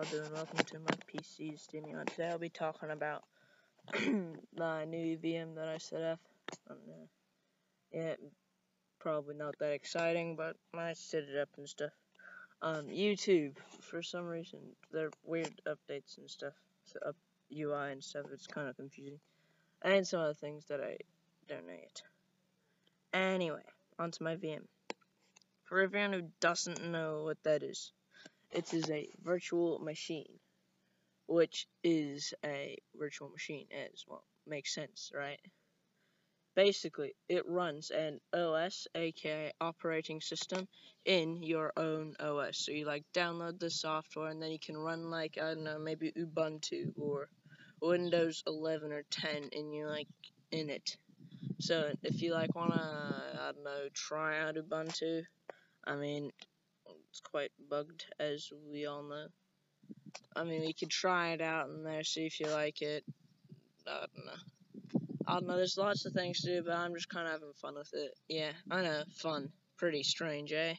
y'all doing? Welcome to my PC Steaming on. Today I'll be talking about my new VM that I set up. Um, yeah, probably not that exciting, but I set it up and stuff. Um, YouTube, for some reason, there are weird updates and stuff. So up UI and stuff, it's kind of confusing. And some other things that I don't know yet. Anyway, onto my VM. For everyone who doesn't know what that is, it is a virtual machine, which is a virtual machine as well. Makes sense, right? Basically, it runs an OS, aka operating system, in your own OS. So you like download the software and then you can run like I don't know, maybe Ubuntu or Windows 11 or 10 and you like in it. So if you like wanna I don't know try out Ubuntu, I mean it's quite bugged, as we all know. I mean, we could try it out in there, see if you like it. I don't know. I don't know, there's lots of things to do, but I'm just kind of having fun with it. Yeah, I know, fun. Pretty strange, eh?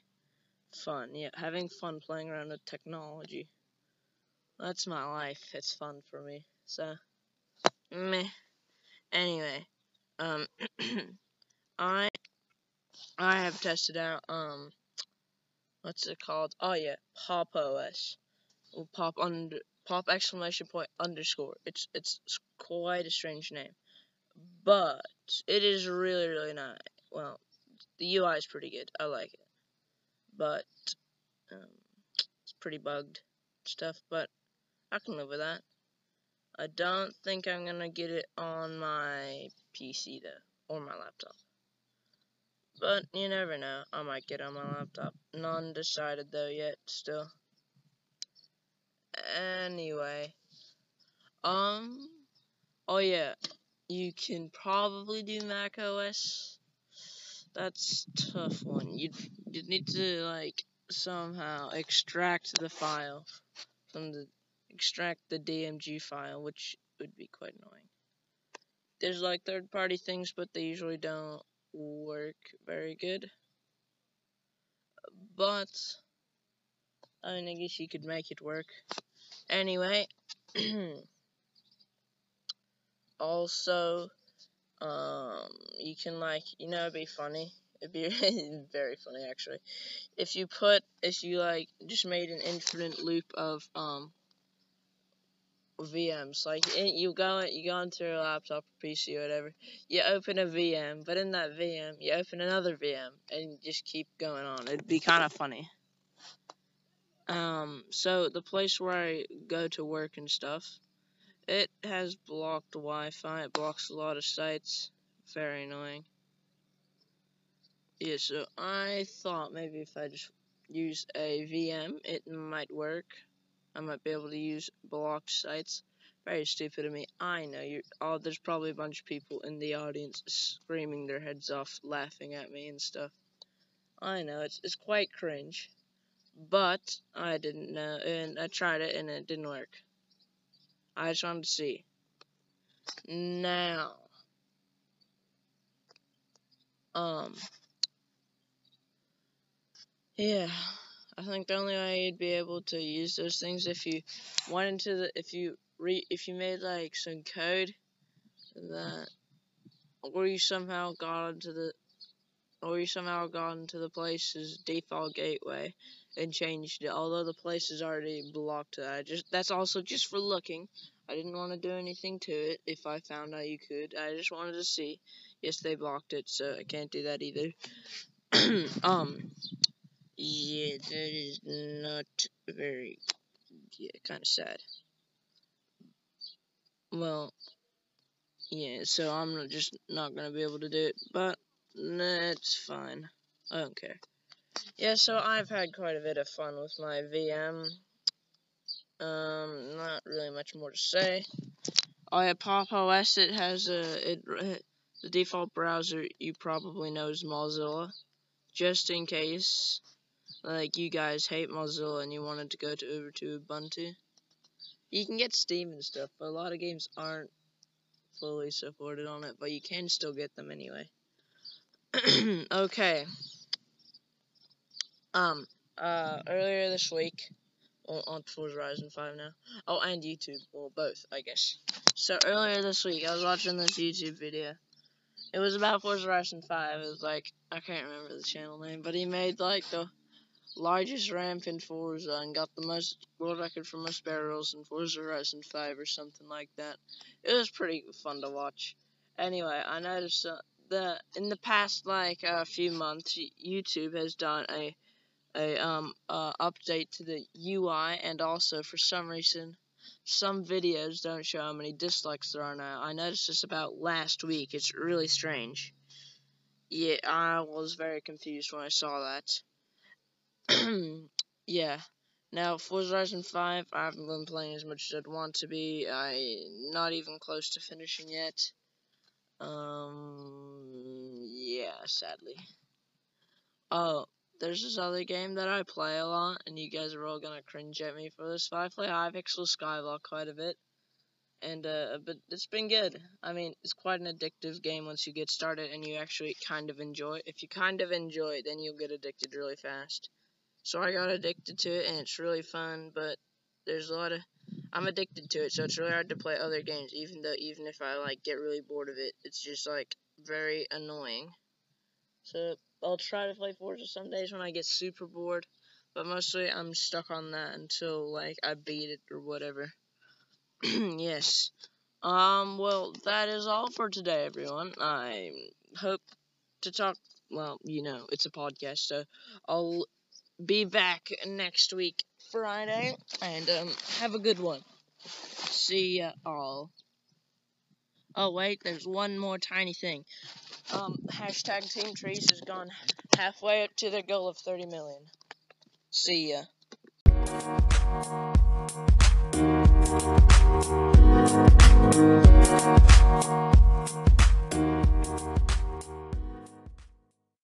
Fun, yeah, having fun playing around with technology. That's my life. It's fun for me. So, meh. Anyway, um, I I have tested out um what's it called? Oh yeah, Pop OS. pop under pop exclamation point underscore. It's it's quite a strange name, but it is really really nice. Well, the UI is pretty good. I like it, but um, it's pretty bugged stuff. But I can live with that. I don't think I'm gonna get it on my PC though, or my laptop. But you never know. I might get on my laptop. None decided though yet still. Anyway. Um oh yeah. You can probably do Mac OS. That's tough one. You'd you'd need to like somehow extract the file from the extract the DMG file, which would be quite annoying. There's like third party things, but they usually don't work very good. But, I mean, I guess you could make it work. Anyway, also, um, you can, like, you know, it'd be funny. It'd be very funny, actually. If you put, if you, like, just made an infinite loop of, um, VMs. Like you go you go into your laptop or PC or whatever, you open a VM, but in that VM you open another VM and just keep going on. It'd be kind of funny. Um, so the place where I go to work and stuff, it has blocked Wi-Fi. It blocks a lot of sites. Very annoying. Yeah, so I thought maybe if I just use a VM, it might work. I might be able to use blocked sites. Very stupid of me. I know you. Oh, there's probably a bunch of people in the audience screaming their heads off, laughing at me and stuff. I know it's it's quite cringe, but I didn't know, and I tried it and it didn't work. I just wanted to see. Now, um, yeah. I think the only way you'd be able to use those things if you went into the if you re if you made like some code that or you somehow got into the or you somehow got into the place's default gateway and changed it. Although the place is already blocked I just that's also just for looking. I didn't want to do anything to it if I found out you could. I just wanted to see. Yes, they blocked it, so I can't do that either. um yeah, that is not very, yeah, kind of sad. Well, yeah, so I'm just not going to be able to do it, but that's fine. I don't care. Yeah, so I've had quite a bit of fun with my VM. Um, not really much more to say. Oh yeah, Pop OS, it has a, it, the default browser you probably know is Mozilla. Just in case like you guys hate Mozilla and you wanted to go to over to Ubuntu, you can get Steam and stuff, but a lot of games aren't fully supported on it, but you can still get them anyway. okay. Um, uh, earlier this week, on, on Forza Horizon 5 now. Oh, and YouTube. Well, both, I guess. So earlier this week, I was watching this YouTube video. It was about Forza Horizon 5. It was like, I can't remember the channel name, but he made like the largest ramp in Forza and got the most world record for most barrels in Forza Horizon 5 or something like that. It was pretty fun to watch. Anyway, I noticed uh, that in the past like a uh, few months, YouTube has done a a um uh, update to the UI and also for some reason some videos don't show how many dislikes there are now. I noticed this about last week. It's really strange. Yeah, I was very confused when I saw that. yeah. Now, Forza Horizon 5, I haven't been playing as much as I'd want to be. I'm not even close to finishing yet. Um, yeah, sadly. Oh, there's this other game that I play a lot, and you guys are all gonna cringe at me for this. But I play Hypixel Skyblock quite a bit, and uh, but it's been good. I mean, it's quite an addictive game once you get started and you actually kind of enjoy. It. If you kind of enjoy it, then you'll get addicted really fast. So I got addicted to it, and it's really fun. But there's a lot of I'm addicted to it, so it's really hard to play other games. Even though even if I like get really bored of it, it's just like very annoying. So I'll try to play Forza some days when I get super bored, but mostly I'm stuck on that until like I beat it or whatever. yes. Um, well, that is all for today, everyone. I hope to talk. Well, you know, it's a podcast, so I'll be back next week, Friday, and um, have a good one. See ya all. Oh, wait, there's one more tiny thing. Um, hashtag Team Trees has gone halfway up to their goal of 30 million. See ya.